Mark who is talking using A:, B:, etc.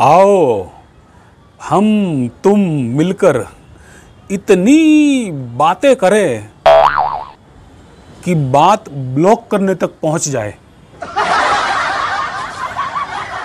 A: आओ हम तुम मिलकर इतनी बातें करें कि बात ब्लॉक करने तक पहुँच जाए।